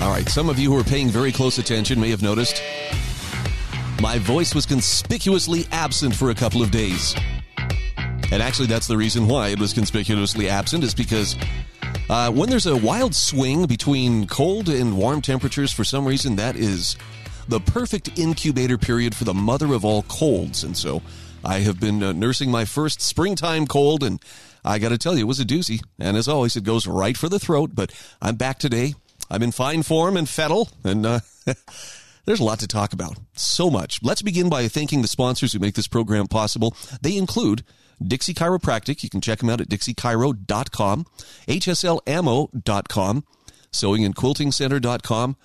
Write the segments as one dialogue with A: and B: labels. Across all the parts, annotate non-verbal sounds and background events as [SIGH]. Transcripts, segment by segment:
A: All right, some of you who are paying very close attention may have noticed my voice was conspicuously absent for a couple of days. And actually, that's the reason why it was conspicuously absent, is because uh, when there's a wild swing between cold and warm temperatures, for some reason, that is the perfect incubator period for the mother of all colds. And so I have been uh, nursing my first springtime cold, and I got to tell you, it was a doozy. And as always, it goes right for the throat, but I'm back today. I'm in fine form and fettle, and uh, [LAUGHS] there's a lot to talk about. So much. Let's begin by thanking the sponsors who make this program possible. They include Dixie Chiropractic. You can check them out at dixiechiro.com, hslammo.com, sewingandquiltingcenter.com,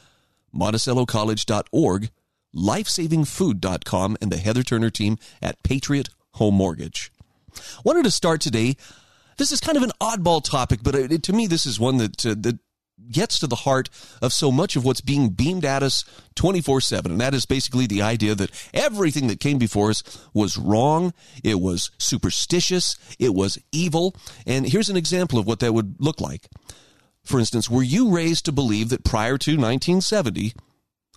A: monticellocollege.org, lifesavingfood.com, and the Heather Turner team at Patriot Home Mortgage. Wanted to start today. This is kind of an oddball topic, but it, to me, this is one that uh, that gets to the heart of so much of what's being beamed at us 24 7. And that is basically the idea that everything that came before us was wrong, it was superstitious, it was evil. And here's an example of what that would look like. For instance, were you raised to believe that prior to 1970,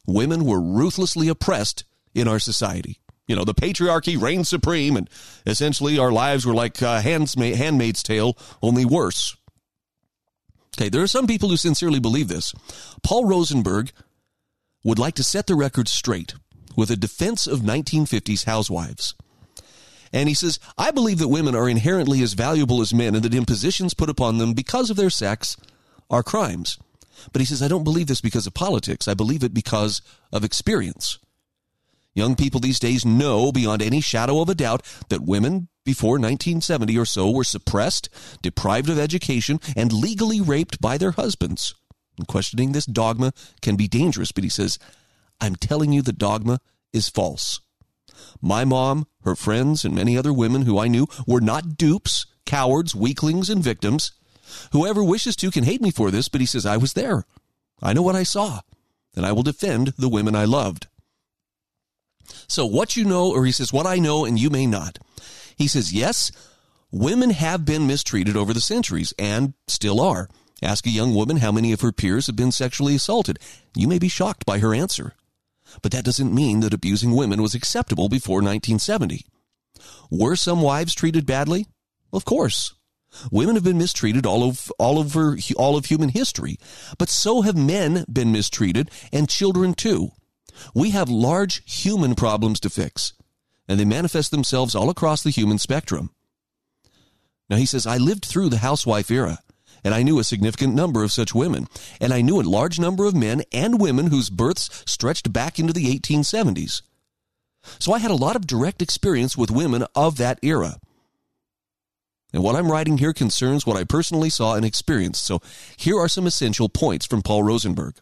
A: women were ruthlessly oppressed in our society? You know, the patriarchy reigned supreme, and essentially our lives were like uh, Handmaid's Tale, only worse. Okay, there are some people who sincerely believe this. Paul Rosenberg would like to set the record straight with a defense of 1950s housewives. And he says, I believe that women are inherently as valuable as men and that impositions put upon them because of their sex are crimes. But he says, I don't believe this because of politics. I believe it because of experience. Young people these days know beyond any shadow of a doubt that women before 1970 or so were suppressed, deprived of education, and legally raped by their husbands. And questioning this dogma can be dangerous, but he says, I'm telling you the dogma is false. My mom, her friends, and many other women who I knew were not dupes, cowards, weaklings, and victims. Whoever wishes to can hate me for this, but he says, I was there. I know what I saw, and I will defend the women I loved. So what you know, or he says, what I know and you may not. He says, yes, women have been mistreated over the centuries and still are. Ask a young woman how many of her peers have been sexually assaulted. You may be shocked by her answer. But that doesn't mean that abusing women was acceptable before 1970. Were some wives treated badly? Of course. Women have been mistreated all of all over all of human history, but so have men been mistreated and children too. We have large human problems to fix, and they manifest themselves all across the human spectrum. Now, he says, I lived through the housewife era, and I knew a significant number of such women, and I knew a large number of men and women whose births stretched back into the 1870s. So I had a lot of direct experience with women of that era. And what I'm writing here concerns what I personally saw and experienced. So here are some essential points from Paul Rosenberg.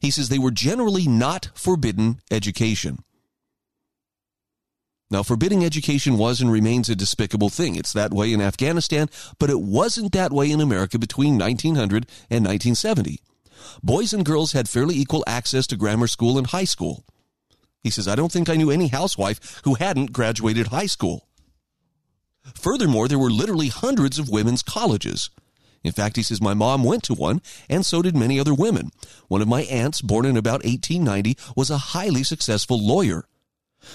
A: He says they were generally not forbidden education. Now, forbidding education was and remains a despicable thing. It's that way in Afghanistan, but it wasn't that way in America between 1900 and 1970. Boys and girls had fairly equal access to grammar school and high school. He says, I don't think I knew any housewife who hadn't graduated high school. Furthermore, there were literally hundreds of women's colleges. In fact, he says, my mom went to one, and so did many other women. One of my aunts, born in about 1890, was a highly successful lawyer.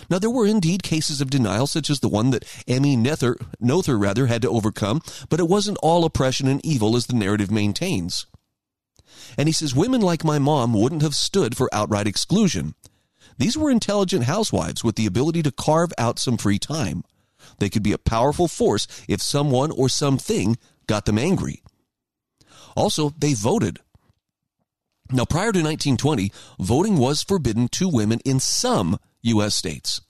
A: Now, there were indeed cases of denial, such as the one that Emmy Nether, Noether rather, had to overcome, but it wasn't all oppression and evil as the narrative maintains. And he says, women like my mom wouldn't have stood for outright exclusion. These were intelligent housewives with the ability to carve out some free time. They could be a powerful force if someone or something got them angry. Also, they voted. Now, prior to 1920, voting was forbidden to women in some U.S. states,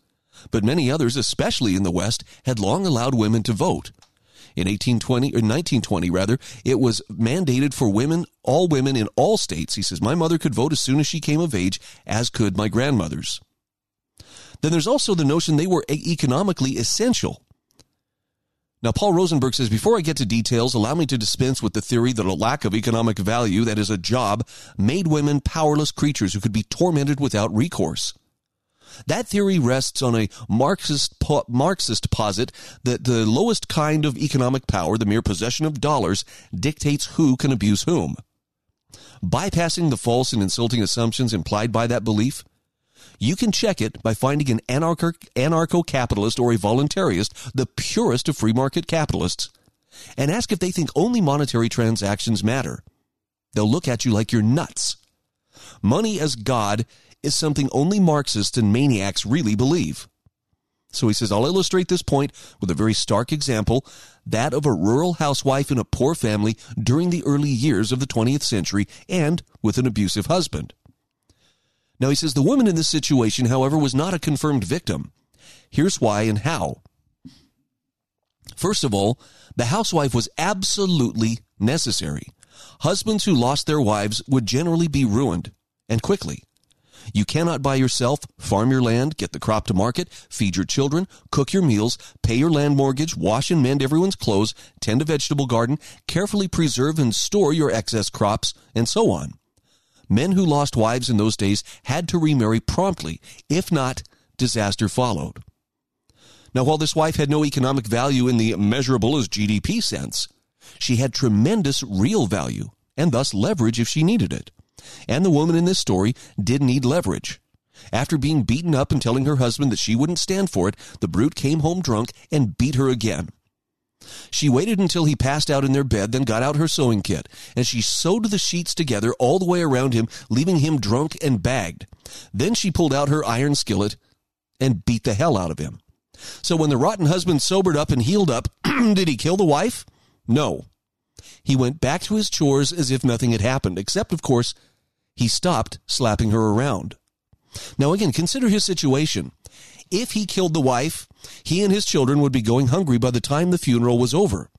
A: but many others, especially in the West, had long allowed women to vote. In 1820 or 1920 rather, it was mandated for women, all women in all states. He says my mother could vote as soon as she came of age, as could my grandmothers. Then there's also the notion they were economically essential. Now, Paul Rosenberg says, before I get to details, allow me to dispense with the theory that a lack of economic value, that is a job, made women powerless creatures who could be tormented without recourse. That theory rests on a Marxist, Marxist posit that the lowest kind of economic power, the mere possession of dollars, dictates who can abuse whom. Bypassing the false and insulting assumptions implied by that belief, you can check it by finding an anarcho capitalist or a voluntarist, the purest of free market capitalists, and ask if they think only monetary transactions matter. They'll look at you like you're nuts. Money as God is something only Marxists and maniacs really believe. So he says, I'll illustrate this point with a very stark example that of a rural housewife in a poor family during the early years of the 20th century and with an abusive husband. Now he says the woman in this situation, however, was not a confirmed victim. Here's why and how. First of all, the housewife was absolutely necessary. Husbands who lost their wives would generally be ruined, and quickly. You cannot buy yourself, farm your land, get the crop to market, feed your children, cook your meals, pay your land mortgage, wash and mend everyone's clothes, tend a vegetable garden, carefully preserve and store your excess crops, and so on. Men who lost wives in those days had to remarry promptly. If not, disaster followed. Now, while this wife had no economic value in the measurable as GDP sense, she had tremendous real value and thus leverage if she needed it. And the woman in this story did need leverage. After being beaten up and telling her husband that she wouldn't stand for it, the brute came home drunk and beat her again. She waited until he passed out in their bed, then got out her sewing kit, and she sewed the sheets together all the way around him, leaving him drunk and bagged. Then she pulled out her iron skillet and beat the hell out of him. So when the rotten husband sobered up and healed up, [CLEARS THROAT] did he kill the wife? No. He went back to his chores as if nothing had happened, except, of course, he stopped slapping her around. Now, again, consider his situation. If he killed the wife, he and his children would be going hungry by the time the funeral was over.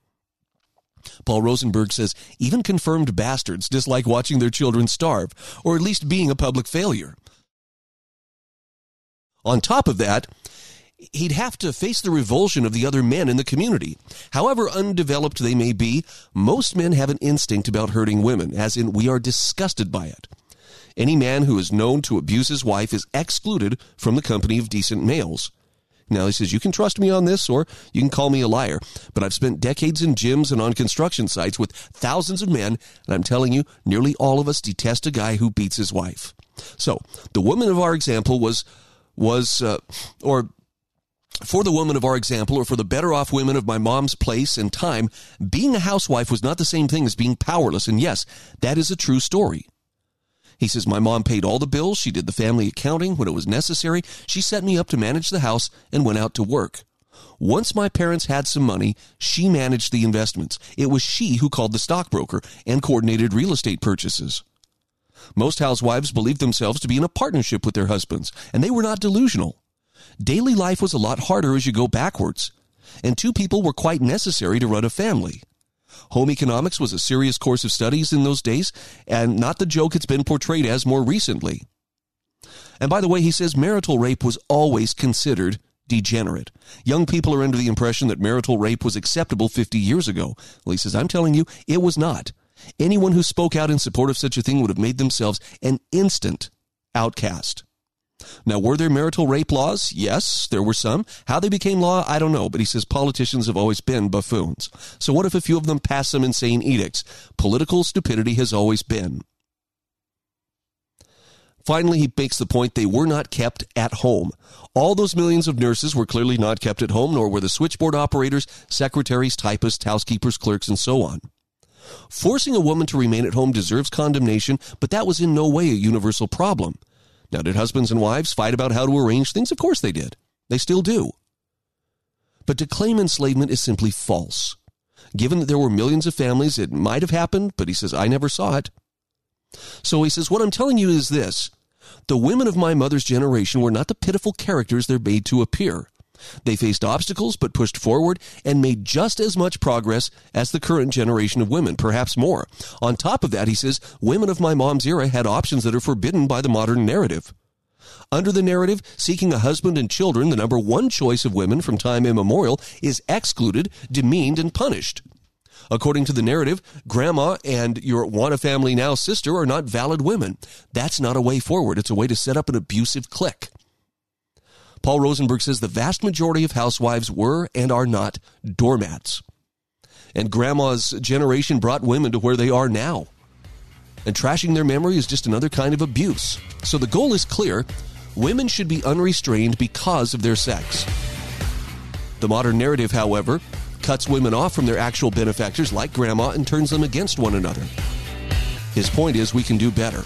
A: Paul Rosenberg says even confirmed bastards dislike watching their children starve, or at least being a public failure. On top of that, he'd have to face the revulsion of the other men in the community. However undeveloped they may be, most men have an instinct about hurting women, as in we are disgusted by it. Any man who is known to abuse his wife is excluded from the company of decent males. Now he says, you can trust me on this or you can call me a liar, but I've spent decades in gyms and on construction sites with thousands of men, and I'm telling you, nearly all of us detest a guy who beats his wife. So the woman of our example was, was, uh, or for the woman of our example, or for the better off women of my mom's place and time, being a housewife was not the same thing as being powerless. And yes, that is a true story. He says, My mom paid all the bills. She did the family accounting when it was necessary. She set me up to manage the house and went out to work. Once my parents had some money, she managed the investments. It was she who called the stockbroker and coordinated real estate purchases. Most housewives believed themselves to be in a partnership with their husbands, and they were not delusional. Daily life was a lot harder as you go backwards, and two people were quite necessary to run a family. Home economics was a serious course of studies in those days, and not the joke it's been portrayed as more recently. And by the way, he says marital rape was always considered degenerate. Young people are under the impression that marital rape was acceptable 50 years ago. Well, he says, I'm telling you, it was not. Anyone who spoke out in support of such a thing would have made themselves an instant outcast. Now, were there marital rape laws? Yes, there were some. How they became law, I don't know, but he says politicians have always been buffoons. So what if a few of them pass some insane edicts? Political stupidity has always been. Finally, he makes the point they were not kept at home. All those millions of nurses were clearly not kept at home, nor were the switchboard operators, secretaries, typists, housekeepers, clerks, and so on. Forcing a woman to remain at home deserves condemnation, but that was in no way a universal problem. Now, did husbands and wives fight about how to arrange things? Of course they did. They still do. But to claim enslavement is simply false. Given that there were millions of families, it might have happened, but he says, I never saw it. So he says, What I'm telling you is this the women of my mother's generation were not the pitiful characters they're made to appear. They faced obstacles but pushed forward and made just as much progress as the current generation of women, perhaps more. On top of that, he says, women of my mom's era had options that are forbidden by the modern narrative. Under the narrative, seeking a husband and children, the number one choice of women from time immemorial, is excluded, demeaned, and punished. According to the narrative, grandma and your want a family now sister are not valid women. That's not a way forward. It's a way to set up an abusive clique. Paul Rosenberg says the vast majority of housewives were and are not doormats. And grandma's generation brought women to where they are now. And trashing their memory is just another kind of abuse. So the goal is clear women should be unrestrained because of their sex. The modern narrative, however, cuts women off from their actual benefactors like grandma and turns them against one another. His point is we can do better.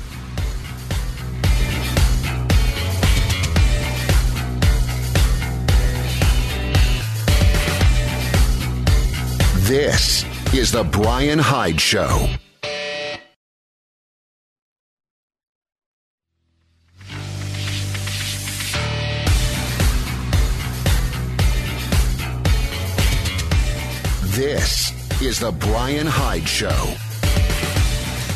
B: This is the Bryan Hyde Show. This is the Bryan Hyde Show.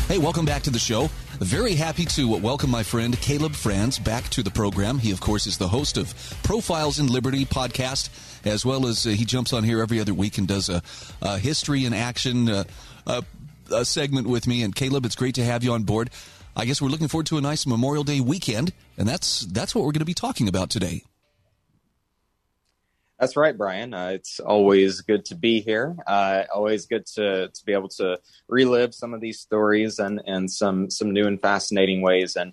A: Hey, welcome back to the show. Very happy to welcome my friend Caleb Franz back to the program. He, of course, is the host of Profiles in Liberty podcast, as well as uh, he jumps on here every other week and does a, a history and action uh, uh, a segment with me. And Caleb, it's great to have you on board. I guess we're looking forward to a nice Memorial Day weekend, and that's that's what we're going to be talking about today.
C: That's right, Bryan. Uh, it's always good to be here. Uh, always good to to be able to relive some of these stories and and some some new and fascinating ways. And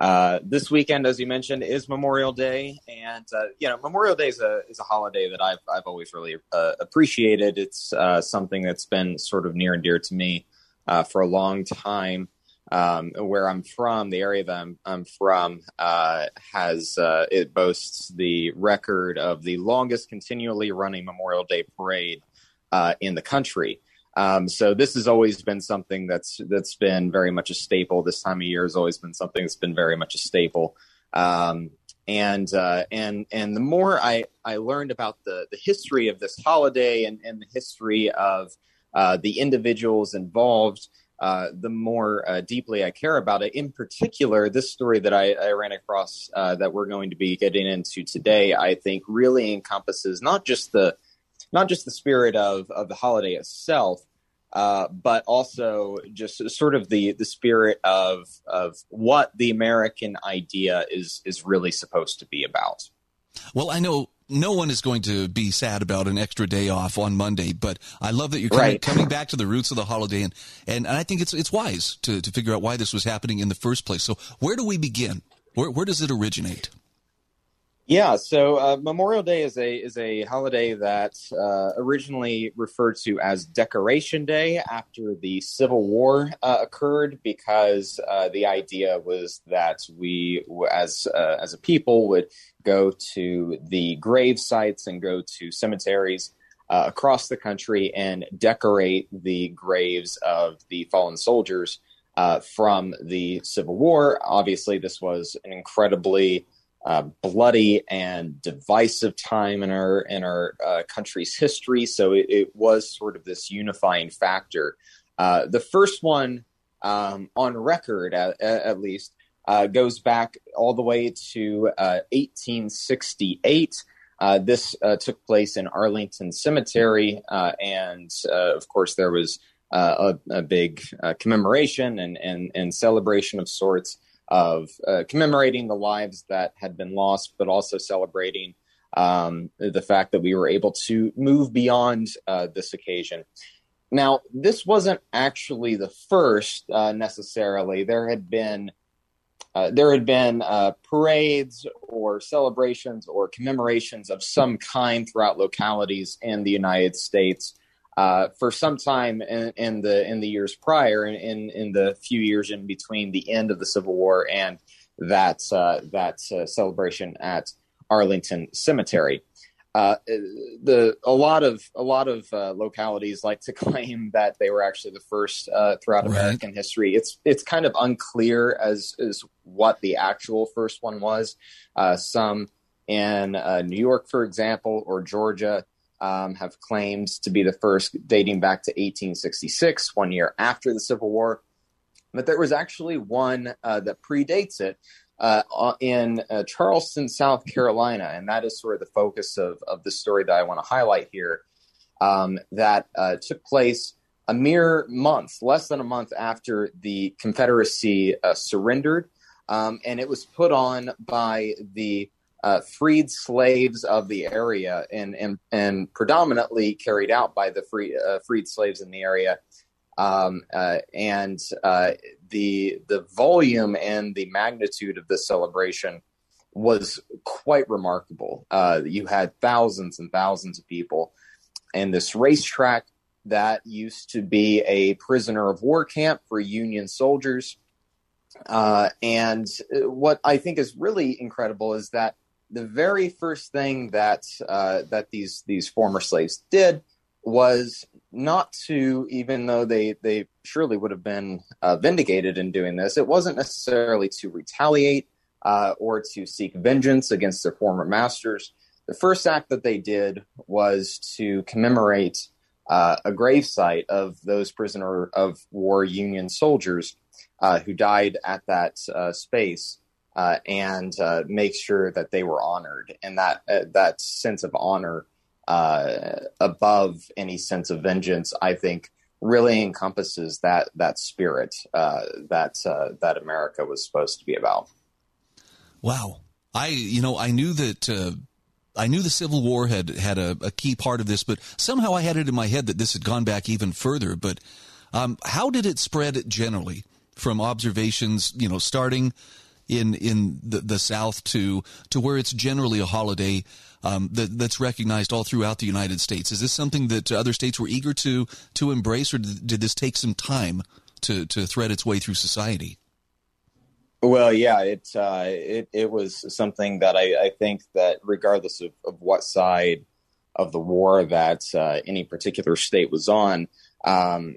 C: uh, this weekend, as you mentioned, is Memorial Day, and uh, you know Memorial Day is a is a holiday that I've I've always really uh, appreciated. It's uh, something that's been sort of near and dear to me for a long time um, where I'm from, the area that I'm, I'm from, uh, has uh, it boasts the record of the longest continually running Memorial Day parade uh, in the country. Um, so this has always been something that's that's been very much a staple. This time of year has always been something that's been very much a staple. Um, and uh, and and the more I, I learned about the the history of this holiday and, and the history of uh, the individuals involved, uh, the more uh, deeply I care about it. In particular, this story that I, I ran across uh, that we're going to be getting into today, I think, really encompasses not just the not just the spirit of of the holiday itself, uh, but also just sort of the the spirit of of what the American idea is is really supposed to be about.
A: Well, I know no one is going to be sad about an extra day off on Monday, but I love that you're coming,
C: right.
A: coming back to the roots of the holiday, and, and, and I think it's it's wise to, to figure out why this was happening in the first place. So, where do we begin? Where, where does it originate?
C: Yeah, so uh, Memorial Day is a is a holiday that uh, originally referred to as Decoration Day after the Civil War uh, occurred, because uh, the idea was that we, as uh, as a people, would go to the grave sites and go to cemeteries uh, across the country and decorate the graves of the fallen soldiers from the Civil War. Obviously, this was an incredibly uh, bloody and divisive time in our in our uh, country's history. So it, it, was sort of this unifying factor. Uh, the first one um, on record, at, at least, uh, goes back all the way to 1868. Uh, uh, this took place in Arlington Cemetery, and of course, there was a, a, big commemoration and, and, and celebration of sorts of uh, commemorating the lives that had been lost, but also celebrating um, the fact that we were able to move beyond uh, this occasion. Now, this wasn't actually the first uh, necessarily. There had been uh, there had been uh, parades or celebrations or commemorations of some kind throughout localities in the United States uh, for some time in, in, the in the years prior, in, in, in the few years in between the end of the Civil War and that uh, that uh, celebration at Arlington Cemetery. Uh, the a lot of a lot of uh, localities like to [LAUGHS] claim that they were actually the first uh, throughout right. American history. It's it's kind of unclear as as what the actual first one was. some in uh, New York, for example, or Georgia, um, have claimed to be the first dating back to 1866, one year after the Civil War. But there was actually one uh, that predates it uh, in uh, Charleston, South Carolina. And that is sort of the focus of, of the story that I want to highlight here. Um, that uh, took place a mere month, less than a month after the Confederacy uh, surrendered. Um, and it was put on by the uh, freed slaves of the area and, and, and predominantly carried out by the free, uh, freed slaves in the area. Um, uh, and uh, the the volume and the magnitude of this celebration was quite remarkable. Uh, you had thousands and thousands of people, and this racetrack that used to be a prisoner of war camp for Union soldiers. Uh, and what I think is really incredible is that the very first thing that uh, that these these former slaves did was not to, even though they they surely would have been uh, vindicated in doing this, it wasn't necessarily to retaliate uh, or to seek vengeance against their former masters. The first act that they did was to commemorate uh, a gravesite of those prisoner of war Union soldiers uh, who died at that uh, space uh, and uh, make sure that they were honored. And that uh, that sense of honor uh, above any sense of vengeance, I think, really encompasses that that spirit uh, that uh, that America was supposed to be about.
A: Wow, I you know I knew that. I knew the Civil War had had a, a, key part of this, but somehow I had it in my head that this had gone back even further. But um, how did it spread generally from observations, you know, starting in in the, the South to to where it's generally a holiday um, that, that's recognized all throughout the United States. Is this something that other states were eager to to embrace, or did, this take some time to to thread its way through society?
C: Well, yeah, it uh, it it was something that I, I think that regardless of, of what side of the war that uh, any particular state was on, um,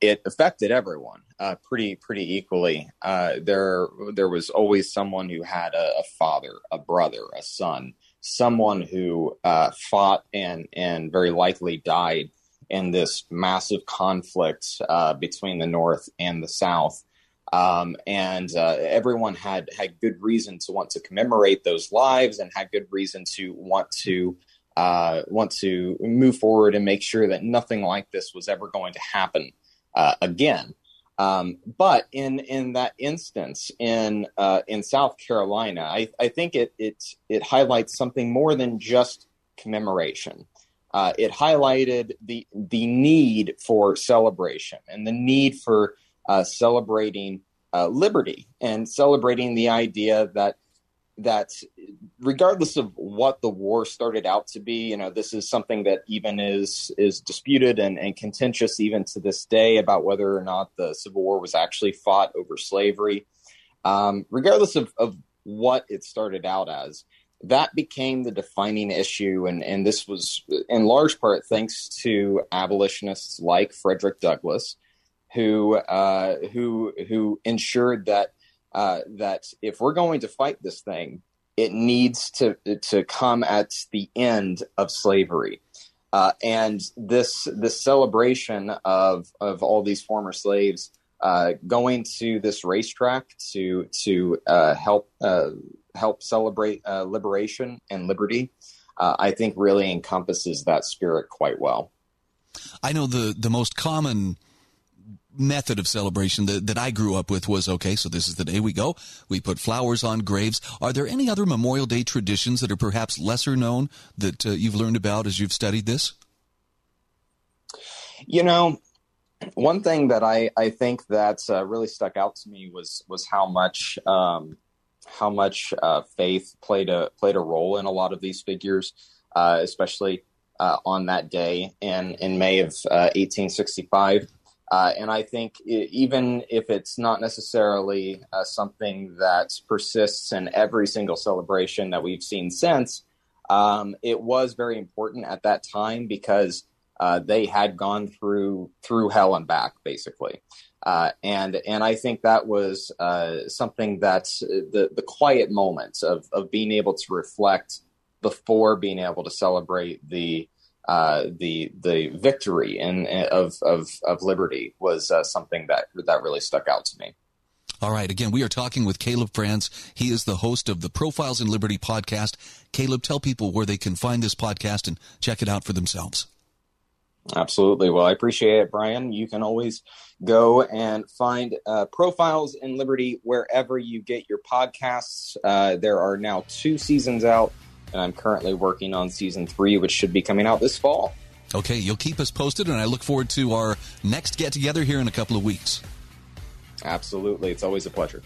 C: it affected everyone uh, pretty pretty equally. Uh, there there was always someone who had a, a father, a brother, a son, someone who uh, fought and and very likely died in this massive conflict uh, between the North and the South. Um, and uh, everyone had had good reason to want to commemorate those lives and had good reason to want to uh, want to move forward and make sure that nothing like this was ever going to happen uh, again. Um, but in in that instance, in uh, in South Carolina, I, I think it it it highlights something more than just commemoration. Uh, it highlighted the the need for celebration and the need for uh, celebrating uh, liberty and celebrating the idea that that regardless of what the war started out to be, you know, this is something that even is is disputed and, and contentious even to this day about whether or not the Civil War was actually fought over slavery. Um, regardless of, of what it started out as, that became the defining issue, and and this was in large part thanks to abolitionists like Frederick Douglass, who uh, who who ensured that uh, that if we're going to fight this thing, it needs to to come at the end of slavery. Uh, and this this celebration of of all these former slaves uh, going to this racetrack to to uh, help uh, help celebrate uh, liberation and liberty, I think really encompasses that spirit quite well.
A: I know the the most common method of celebration that, that I grew up with was okay, so this is the day we go. We put flowers on graves. Are there any other Memorial Day traditions that are perhaps lesser known that uh, you've learned about as you've studied this?
C: You know, one thing that I, I think that uh, really stuck out to me was was how much um, how much uh, faith played a played a role in a lot of these figures, uh, especially uh, on that day in in May of 1865. Uh, uh, and I think it, even if it's not necessarily uh, something that persists in every single celebration that we've seen since, um, it was very important at that time because uh, they had gone through through hell and back, basically. Uh, and and I think that was uh, something that the the quiet moments of of being able to reflect before being able to celebrate the uh, the the victory and of of of liberty was uh, something that that really stuck out to me.
A: All right. Again, we are talking with Caleb Franz. He is the host of the Profiles in Liberty podcast. Caleb, tell people where they can find this podcast and check it out for themselves.
C: Absolutely. Well, I appreciate it, Bryan. You can always go and find uh, Profiles in Liberty wherever you get your podcasts. Uh, there are now two seasons out, and I'm currently working on season three, which should be coming out this fall.
A: Okay, you'll keep us posted, and I look forward to our next get together here in a couple of weeks.
C: Absolutely. It's always a pleasure.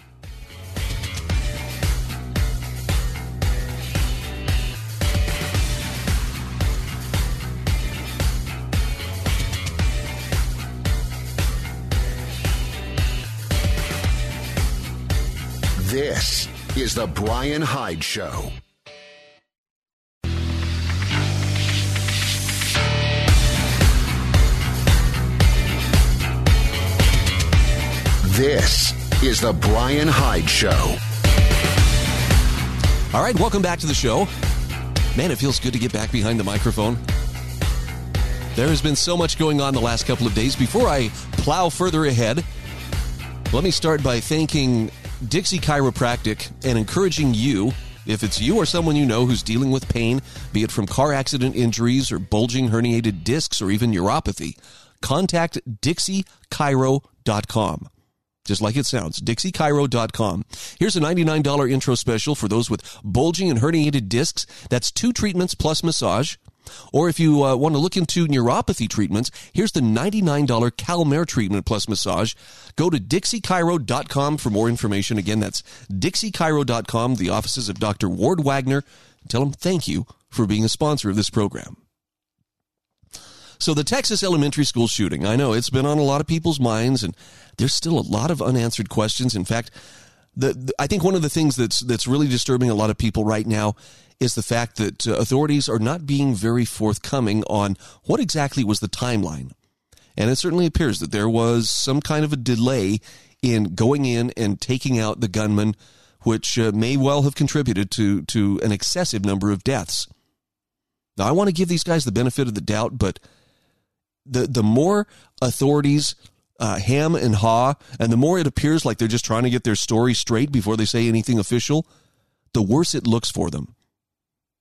B: This is the Bryan Hyde Show. This is the Bryan Hyde Show.
A: All right, welcome back to the show. Man, it feels good to get back behind the microphone. There has been so much going on the last couple of days. Before I plow further ahead, let me start by thanking Dixie Chiropractic and encouraging you, if it's you or someone you know who's dealing with pain, be it from car accident injuries or bulging herniated discs or even neuropathy, contact DixieChiro.com just like it sounds, DixieChiro.com. Here's a $99 intro special for those with bulging and herniated discs. That's two treatments plus massage. Or if you uh, want to look into neuropathy treatments, here's the $99 Calmare treatment plus massage. Go to DixieChiro.com for more information. Again, that's DixieChiro.com, the offices of Dr. Ward Wagner. Tell them thank you for being a sponsor of this program. So the Texas elementary school shooting, I know it's been on a lot of people's minds and there's still a lot of unanswered questions. In fact, the, the, I think one of the things that's that's really disturbing a lot of people right now is the fact that uh, authorities are not being very forthcoming on what exactly was the timeline. And it certainly appears that there was some kind of a delay in going in and taking out the gunman, which uh, may well have contributed to to an excessive number of deaths. Now, I want to give these guys the benefit of the doubt, but the the more authorities uh, ham and haw, and the more it appears like they're just trying to get their story straight before they say anything official, the worse it looks for them.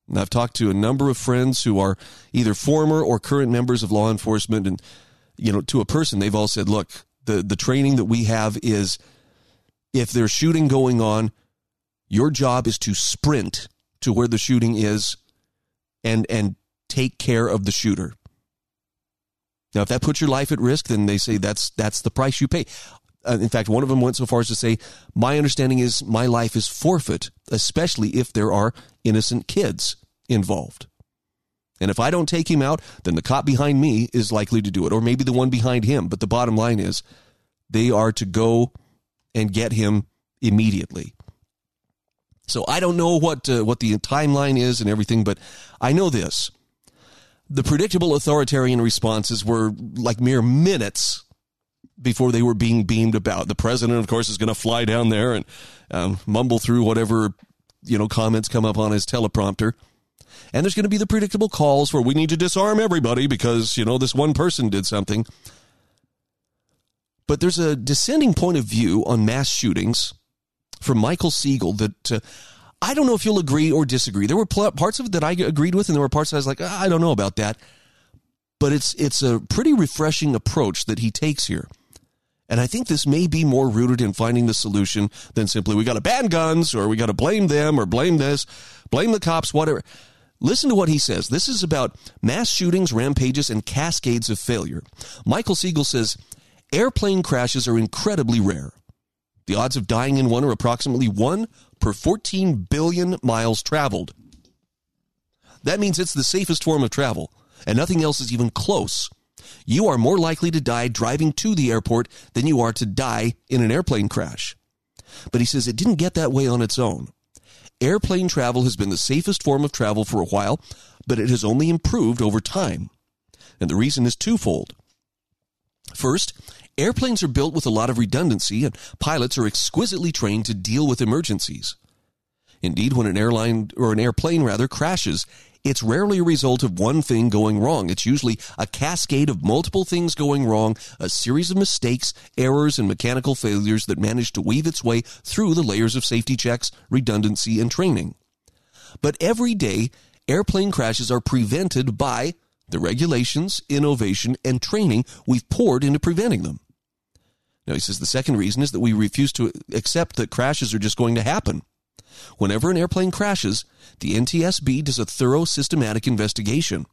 A: And I've talked to a number of friends who are either former or current members of law enforcement, and you know, to a person, they've all said, "Look, the the training that we have is if there's shooting going on, your job is to sprint to where the shooting is, and and take care of the shooter." Now, if that puts your life at risk, then they say that's that's the price you pay. Uh, in fact, one of them went so far as to say, "My understanding is my life is forfeit, especially if there are innocent kids involved." And if I don't take him out, then the cop behind me is likely to do it, or maybe the one behind him. But the bottom line is, they are to go and get him immediately. So I don't know what uh, what the timeline is and everything, but I know this the predictable authoritarian responses were like mere minutes before they were being beamed about. The president, of course, is going to fly down there and um, mumble through whatever you know comments come up on his teleprompter. And there's going to be the predictable calls where we need to disarm everybody because you know this one person did something. But there's a descending point of view on mass shootings from Michael Siegel that uh, I don't know if you'll agree or disagree. There were pl- parts of it that I agreed with, and there were parts I was like, ah, I don't know about that. But it's it's a pretty refreshing approach that he takes here. And I think this may be more rooted in finding the solution than simply we got to ban guns or we got to blame them or blame this, blame the cops, whatever. Listen to what he says. This is about mass shootings, rampages, and cascades of failure. Michael Siegel says airplane crashes are incredibly rare. The odds of dying in one are approximately 1 per 14 billion miles traveled. That means it's the safest form of travel, and nothing else is even close. You are more likely to die driving to the airport than you are to die in an airplane crash. But he says it didn't get that way on its own. Airplane travel has been the safest form of travel for a while, but it has only improved over time. And the reason is twofold. First, Airplanes are built with a lot of redundancy, and pilots are exquisitely trained to deal with emergencies. Indeed, when an airline or an airplane rather crashes, it's rarely a result of one thing going wrong. It's usually a cascade of multiple things going wrong, a series of mistakes, errors, and mechanical failures that manage to weave its way through the layers of safety checks, redundancy, and training. But every day, airplane crashes are prevented by the regulations, innovation, and training we've poured into preventing them. Now, he says the second reason is that we refuse to accept that crashes are just going to happen. Whenever an airplane crashes, the NTSB does a thorough systematic investigation.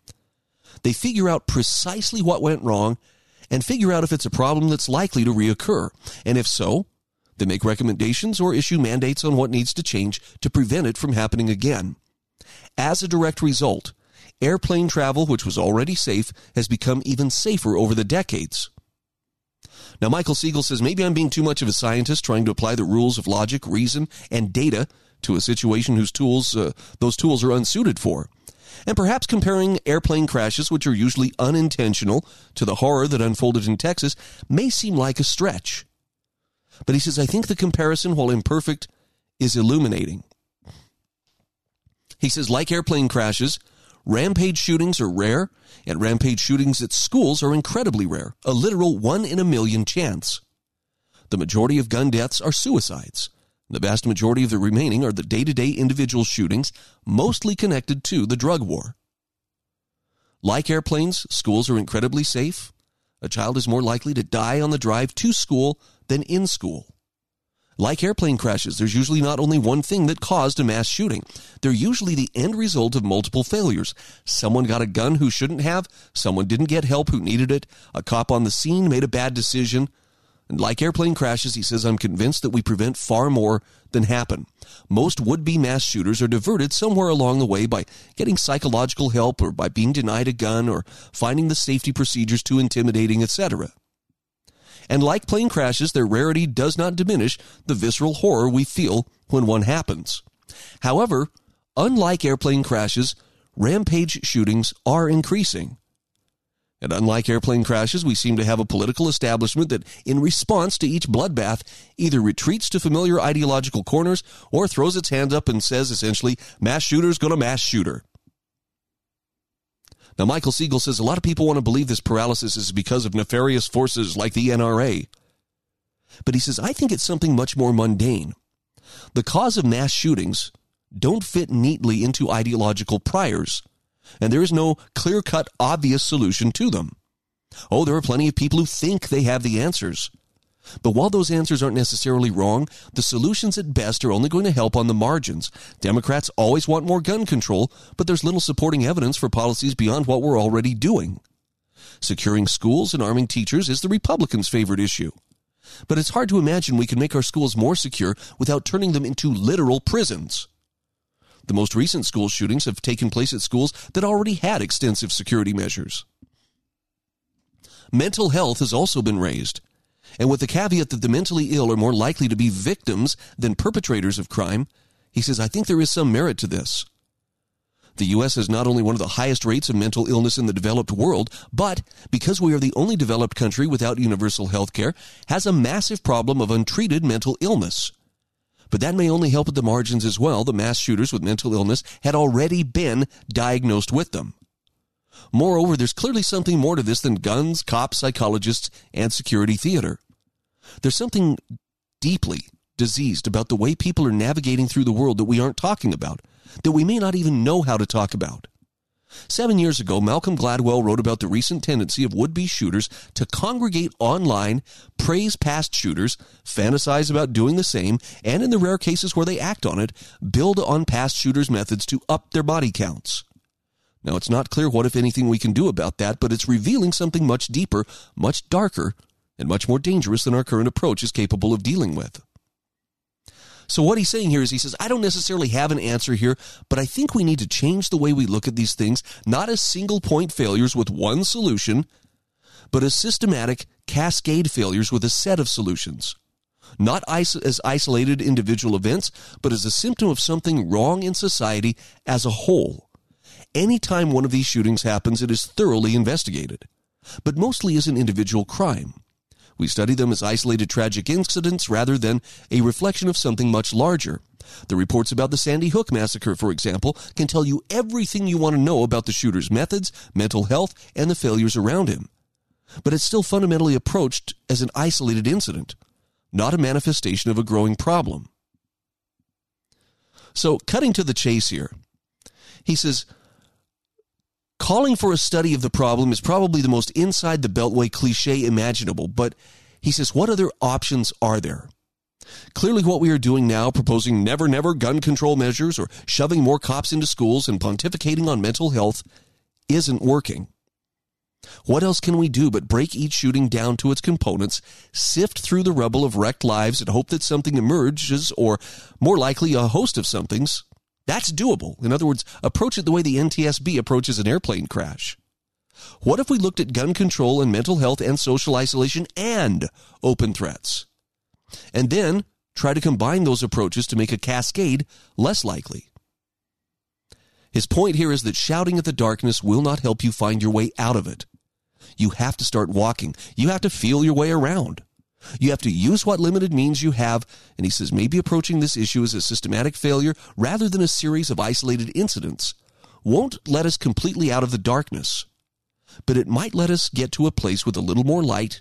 A: They figure out precisely what went wrong and figure out if it's a problem that's likely to reoccur. And if so, they make recommendations or issue mandates on what needs to change to prevent it from happening again. As a direct result, airplane travel, which was already safe, has become even safer over the decades. Now, Michael Siegel says maybe I'm being too much of a scientist trying to apply the rules of logic, reason, and data to a situation whose tools uh, those tools are unsuited for. And perhaps comparing airplane crashes, which are usually unintentional, to the horror that unfolded in Texas may seem like a stretch. But he says, I think the comparison, while imperfect, is illuminating. He says, like airplane crashes, rampage shootings are rare, and rampage shootings at schools are incredibly rare, a literal one in a million chance. The majority of gun deaths are suicides. The vast majority of the remaining are the day to day individual shootings, mostly connected to the drug war. Like airplanes, schools are incredibly safe. A child is more likely to die on the drive to school than in school. Like airplane crashes, there's usually not only one thing that caused a mass shooting. They're usually the end result of multiple failures. Someone got a gun who shouldn't have, someone didn't get help who needed it, a cop on the scene made a bad decision, and like airplane crashes, he says, I'm convinced that we prevent far more than happen. Most would be mass shooters are diverted somewhere along the way by getting psychological help or by being denied a gun or finding the safety procedures too intimidating, etc. And like plane crashes, their rarity does not diminish the visceral horror we feel when one happens. However, unlike airplane crashes, rampage shootings are increasing. And unlike airplane crashes, we seem to have a political establishment that, in response to each bloodbath, either retreats to familiar ideological corners or throws its hands up and says essentially, mass shooter's gonna mass shooter. Now, Michael Siegel says a lot of people want to believe this paralysis is because of nefarious forces like the NRA. But he says, I think it's something much more mundane. The cause of mass shootings don't fit neatly into ideological priors and there is no clear cut, obvious solution to them. Oh, there are plenty of people who think they have the answers. But while those answers aren't necessarily wrong, the solutions at best are only going to help on the margins. Democrats always want more gun control, but there's little supporting evidence for policies beyond what we're already doing. Securing schools and arming teachers is the Republicans' favorite issue. But it's hard to imagine we can make our schools more secure without turning them into literal prisons. The most recent school shootings have taken place at schools that already had extensive security measures. Mental health has also been raised. And with the caveat that the mentally ill are more likely to be victims than perpetrators of crime, he says, I think there is some merit to this. The U.S. has not only one of the highest rates of mental illness in the developed world, but because we are the only developed country without universal health care, has a massive problem of untreated mental illness. But that may only help at the margins as well. The mass shooters with mental illness had already been diagnosed with them. Moreover, there's clearly something more to this than guns, cops, psychologists, and security theater. There's something deeply diseased about the way people are navigating through the world that we aren't talking about, that we may not even know how to talk about. Seven years ago, Malcolm Gladwell wrote about the recent tendency of would be shooters to congregate online, praise past shooters, fantasize about doing the same, and in the rare cases where they act on it, build on past shooters' methods to up their body counts. Now, it's not clear what, if anything, we can do about that, but it's revealing something much deeper, much darker, and much more dangerous than our current approach is capable of dealing with. So what he's saying here is he says, I don't necessarily have an answer here, but I think we need to change the way we look at these things, not as single point failures with one solution, but as systematic cascade failures with a set of solutions. Not as isolated individual events, but as a symptom of something wrong in society as a whole. Anytime one of these shootings happens, it is thoroughly investigated, but mostly as an individual crime. We study them as isolated tragic incidents rather than a reflection of something much larger. The reports about the Sandy Hook massacre, for example, can tell you everything you want to know about the shooter's methods, mental health, and the failures around him. But it's still fundamentally approached as an isolated incident, not a manifestation of a growing problem. So, cutting to the chase here, he says, calling for a study of the problem is probably the most inside the beltway cliche imaginable, but he says, what other options are there? Clearly, what we are doing now, proposing never, never gun control measures or shoving more cops into schools and pontificating on mental health, isn't working. What else can we do but break each shooting down to its components, sift through the rubble of wrecked lives, and hope that something emerges, or more likely, a host of somethings? That's doable. In other words, approach it the way the NTSB approaches an airplane crash. What if we looked at gun control and mental health and social isolation and open threats? And then try to combine those approaches to make a cascade less likely. His point here is that shouting at the darkness will not help you find your way out of it. You have to start walking. You have to feel your way around. You have to use what limited means you have, and he says maybe approaching this issue as a systematic failure rather than a series of isolated incidents won't let us completely out of the darkness, but it might let us get to a place with a little more light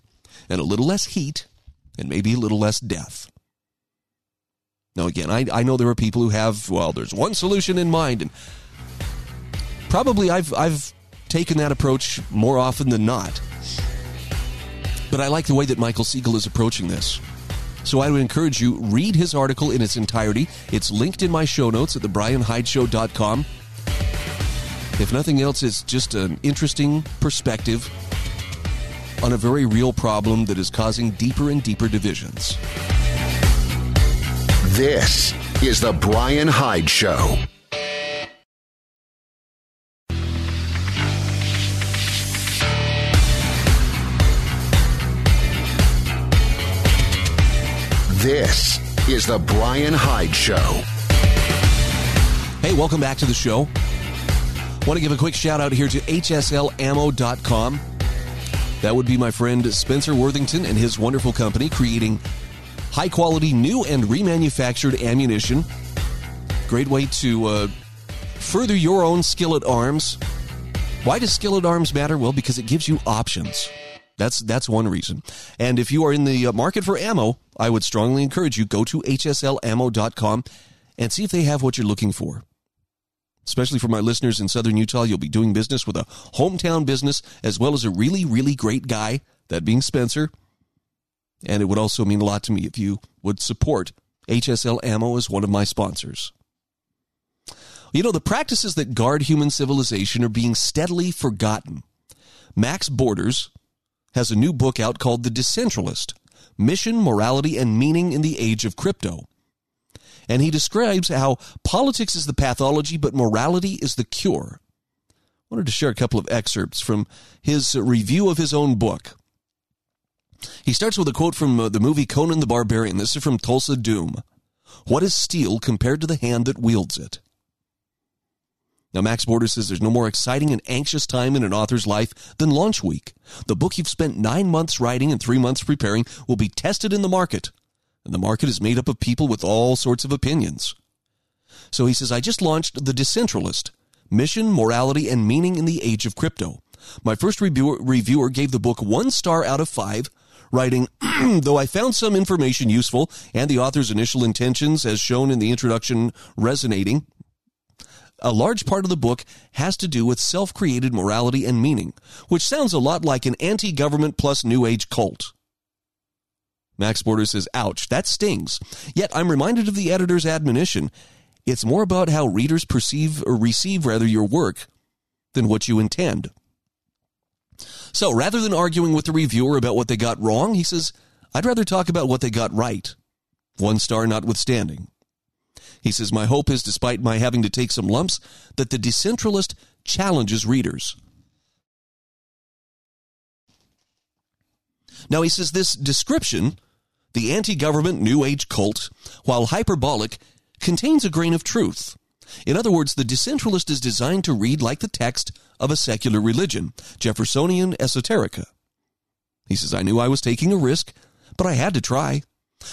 A: and a little less heat and maybe a little less death. Now, again, I, I know there are people who have, well, there's one solution in mind, and probably I've, I've taken that approach more often than not. But I like the way that Michael Siegel is approaching this. So I would encourage you, read his article in its entirety. It's linked in my show notes at thebryanhydeshow.com. If nothing else, it's just an interesting perspective on a very real problem that is causing deeper and deeper divisions.
B: This is The Bryan Hyde Show. This is The Bryan Hyde Show.
A: Hey, welcome back to the show. Want to give a quick shout out here to HSLammo.com. That would be my friend Spencer Worthington and his wonderful company creating high quality new and remanufactured ammunition. Great way to uh, further your own skillet arms. Why does skillet arms matter? Well, because it gives you options. That's that's one reason. And if you are in the uh, market for ammo, I would strongly encourage you go to hslammo.com and see if they have what you're looking for. Especially for my listeners in southern Utah, you'll be doing business with a hometown business as well as a really really great guy, that being Spencer. And it would also mean a lot to me if you would support HSL Ammo as one of my sponsors. You know, the practices that guard human civilization are being steadily forgotten. Max Borders, has a new book out called The Decentralist Mission, Morality, and Meaning in the Age of Crypto. And he describes how politics is the pathology, but morality is the cure. I wanted to share a couple of excerpts from his review of his own book. He starts with a quote from uh, the movie Conan the Barbarian. This is from Thulsa Doom. What is steel compared to the hand that wields it? Now, Max Borders says there's no more exciting and anxious time in an author's life than launch week. The book you've spent nine months writing and three months preparing will be tested in the market. And the market is made up of people with all sorts of opinions. So he says, I just launched The Decentralist Mission, Morality, and Meaning in the Age of Crypto. My first reviewer, reviewer gave the book one star out of five, writing, [CLEARS THROAT] though I found some information useful and the author's initial intentions, as shown in the introduction, resonating, a large part of the book has to do with self created morality and meaning, which sounds a lot like an anti government plus New Age cult. Max Borders says, ouch, that stings. Yet I'm reminded of the editor's admonition. It's more about how readers perceive or receive rather your work than what you intend. So rather than arguing with the reviewer about what they got wrong, he says, I'd rather talk about what they got right. One star notwithstanding. He says, My hope is, despite my having to take some lumps, that the decentralist challenges readers. Now, he says this description, the anti government New Age cult, while hyperbolic, contains a grain of truth. In other words, the decentralist is designed to read like the text of a secular religion, Jeffersonian esoterica. He says, I knew I was taking a risk, but I had to try.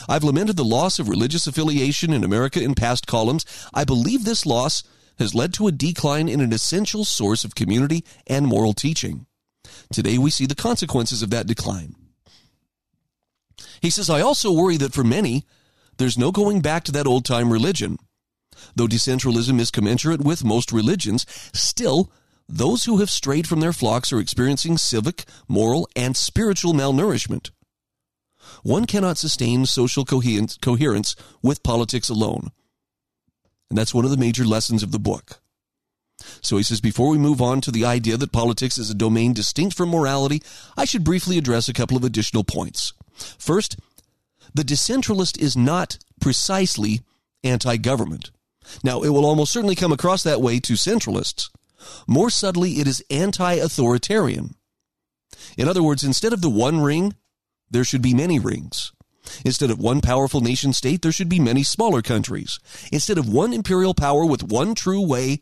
A: I've lamented the loss of religious affiliation in America in past columns. I believe this loss has led to a decline in an essential source of community and moral teaching. Today we see the consequences of that decline. He says, I also worry that for many, there's no going back to that old time religion. Though decentralism is commensurate with most religions, still, those who have strayed from their flocks are experiencing civic, moral, and spiritual malnourishment. One cannot sustain social coherence with politics alone. And that's one of the major lessons of the book. So he says, before we move on to the idea that politics is a domain distinct from morality, I should briefly address a couple of additional points. First, the decentralist is not precisely anti government. Now, it will almost certainly come across that way to centralists. More subtly, it is anti authoritarian. In other words, instead of the one ring, there should be many rings. Instead of one powerful nation state, there should be many smaller countries. Instead of one imperial power with one true way,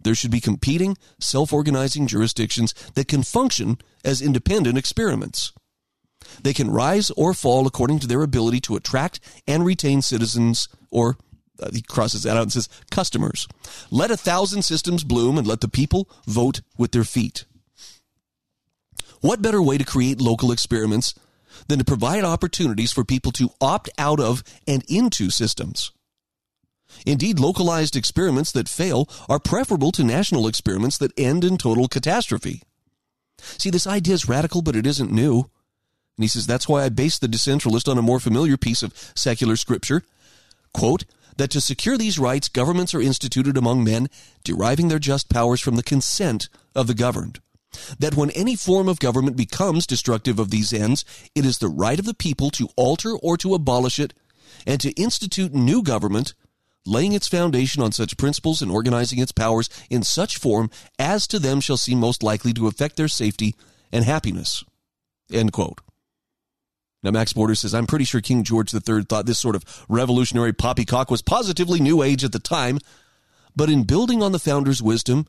A: there should be competing, self organizing jurisdictions that can function as independent experiments. They can rise or fall according to their ability to attract and retain citizens or uh, he crosses that out and says customers. Let a thousand systems bloom and let the people vote with their feet. What better way to create local experiments than to provide opportunities for people to opt out of and into systems? Indeed, localized experiments that fail are preferable to national experiments that end in total catastrophe. See, this idea is radical, but it isn't new. And he says that's why I base the decentralist on a more familiar piece of secular scripture. Quote, that to secure these rights, governments are instituted among men, deriving their just powers from the consent of the governed. That when any form of government becomes destructive of these ends, it is the right of the people to alter or to abolish it, and to institute new government, laying its foundation on such principles and organizing its powers in such form as to them shall seem most likely to affect their safety and happiness. End quote. Now, Max Borders says, I'm pretty sure King George III thought this sort of revolutionary poppycock was positively new age at the time. But in building on the founder's wisdom,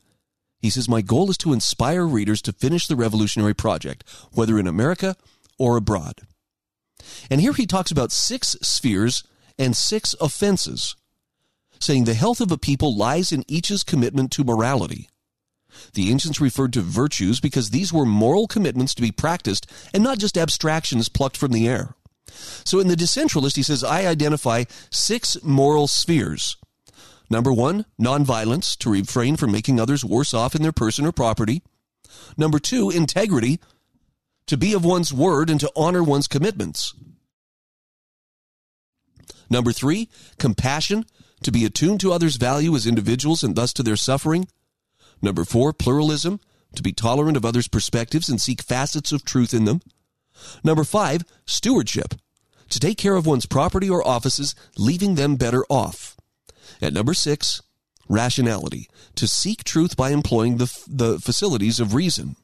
A: he says, My goal is to inspire readers to finish the revolutionary project, whether in America or abroad. And here he talks about six spheres and six offenses, saying the health of a people lies in each's commitment to morality. The ancients referred to virtues because these were moral commitments to be practiced and not just abstractions plucked from the air. So in the decentralist, he says, I identify six moral spheres. Number one, nonviolence, to refrain from making others worse off in their person or property. Number two, integrity, to be of one's word and to honor one's commitments. Number three, compassion, to be attuned to others' value as individuals and thus to their suffering. Number four, pluralism, to be tolerant of others' perspectives and seek facets of truth in them. Number five, stewardship, to take care of one's property or offices, leaving them better off. At number six, rationality, to seek truth by employing the, the facilities of reason.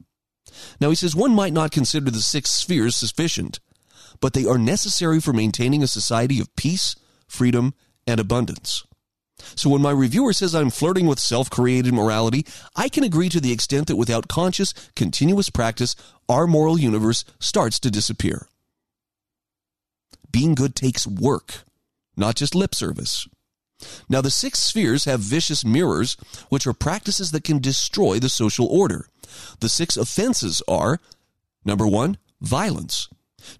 A: Now he says one might not consider the six spheres sufficient, but they are necessary for maintaining a society of peace, freedom, and abundance. So when my reviewer says I'm flirting with self created morality, I can agree to the extent that without conscious, continuous practice, our moral universe starts to disappear. Being good takes work, not just lip service. Now, the six spheres have vicious mirrors, which are practices that can destroy the social order. The six offenses are number one, violence,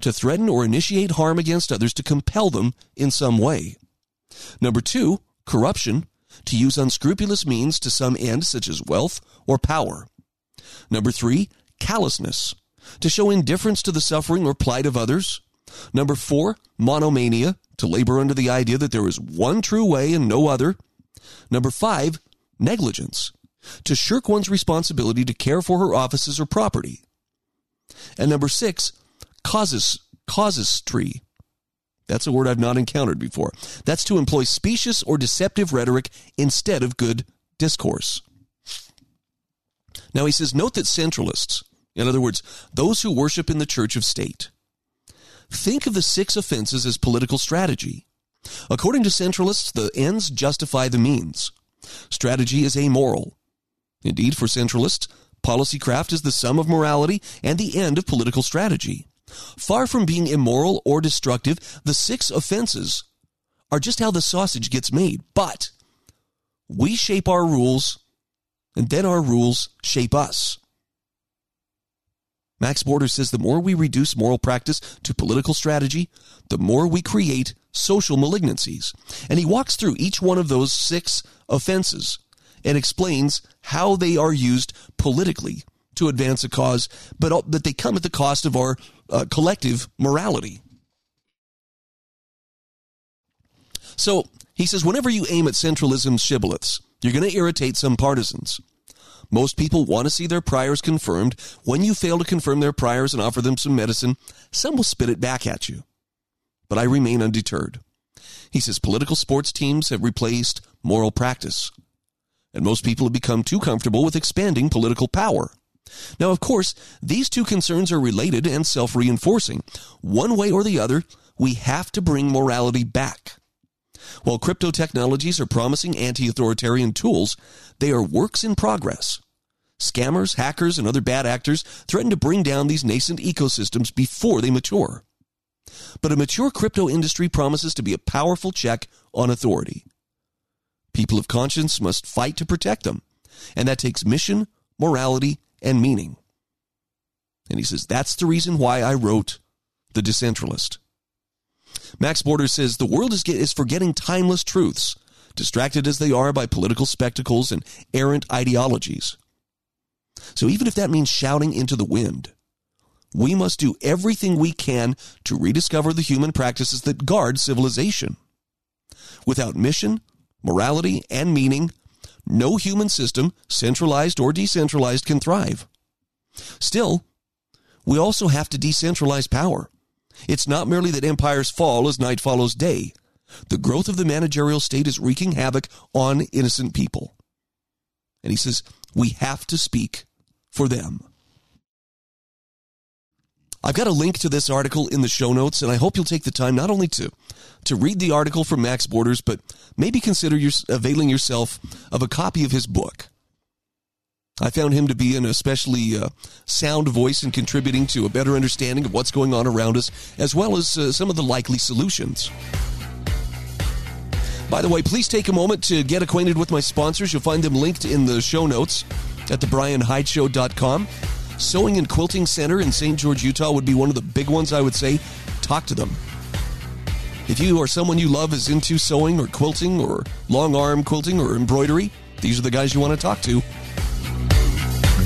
A: to threaten or initiate harm against others to compel them in some way. Number two, corruption, to use unscrupulous means to some end, such as wealth or power. Number three, callousness, to show indifference to the suffering or plight of others. Number four, monomania, to labor under the idea that there is one true way and no other. Number five, negligence, to shirk one's responsibility to care for her offices or property. And number six, causes, casuistry, that's a word I've not encountered before. That's to employ specious or deceptive rhetoric instead of good discourse. Now he says, note that centralists, in other words, those who worship in the church of state, think of the six offenses as political strategy. According to centralists, the ends justify the means. Strategy is amoral. Indeed, for centralists, policy craft is the sum of morality and the end of political strategy. Far from being immoral or destructive, the six offenses are just how the sausage gets made. But we shape our rules, and then our rules shape us. Max Borders says the more we reduce moral practice to political strategy, the more we create social malignancies. And he walks through each one of those six offenses and explains how they are used politically to advance a cause, but that they come at the cost of our uh, collective morality. So he says, whenever you aim at centralism's shibboleths, you're going to irritate some partisans. Most people want to see their priors confirmed. When you fail to confirm their priors and offer them some medicine, some will spit it back at you. But I remain undeterred. He says political sports teams have replaced moral practice. And most people have become too comfortable with expanding political power. Now, of course, these two concerns are related and self reinforcing. One way or the other, we have to bring morality back. While crypto technologies are promising anti authoritarian tools, they are works in progress. Scammers, hackers, and other bad actors threaten to bring down these nascent ecosystems before they mature. But a mature crypto industry promises to be a powerful check on authority. People of conscience must fight to protect them, and that takes mission, morality, and meaning. And he says, That's the reason why I wrote The Decentralist. Max Borders says the world is, is forgetting timeless truths, distracted as they are by political spectacles and errant ideologies. So even if that means shouting into the wind, we must do everything we can to rediscover the human practices that guard civilization. Without mission, morality, and meaning, no human system, centralized or decentralized, can thrive. Still, we also have to decentralize power. It's not merely that empires fall as night follows day. The growth of the managerial state is wreaking havoc on innocent people. And he says, we have to speak for them. I've got a link to this article in the show notes, and I hope you'll take the time not only to, to read the article from Max Borders, but maybe consider your, availing yourself of a copy of his book. I found him to be an especially uh, sound voice in contributing to a better understanding of what's going on around us, as well as uh, some of the likely solutions. By the way, please take a moment to get acquainted with my sponsors. You'll find them linked in the show notes at thebryanhydeshow.com. Sewing and Quilting Center in St. George, Utah would be one of the big ones, I would say. Talk to them. If you or someone you love is into sewing or quilting or long arm quilting or embroidery, these are the guys you want to talk to.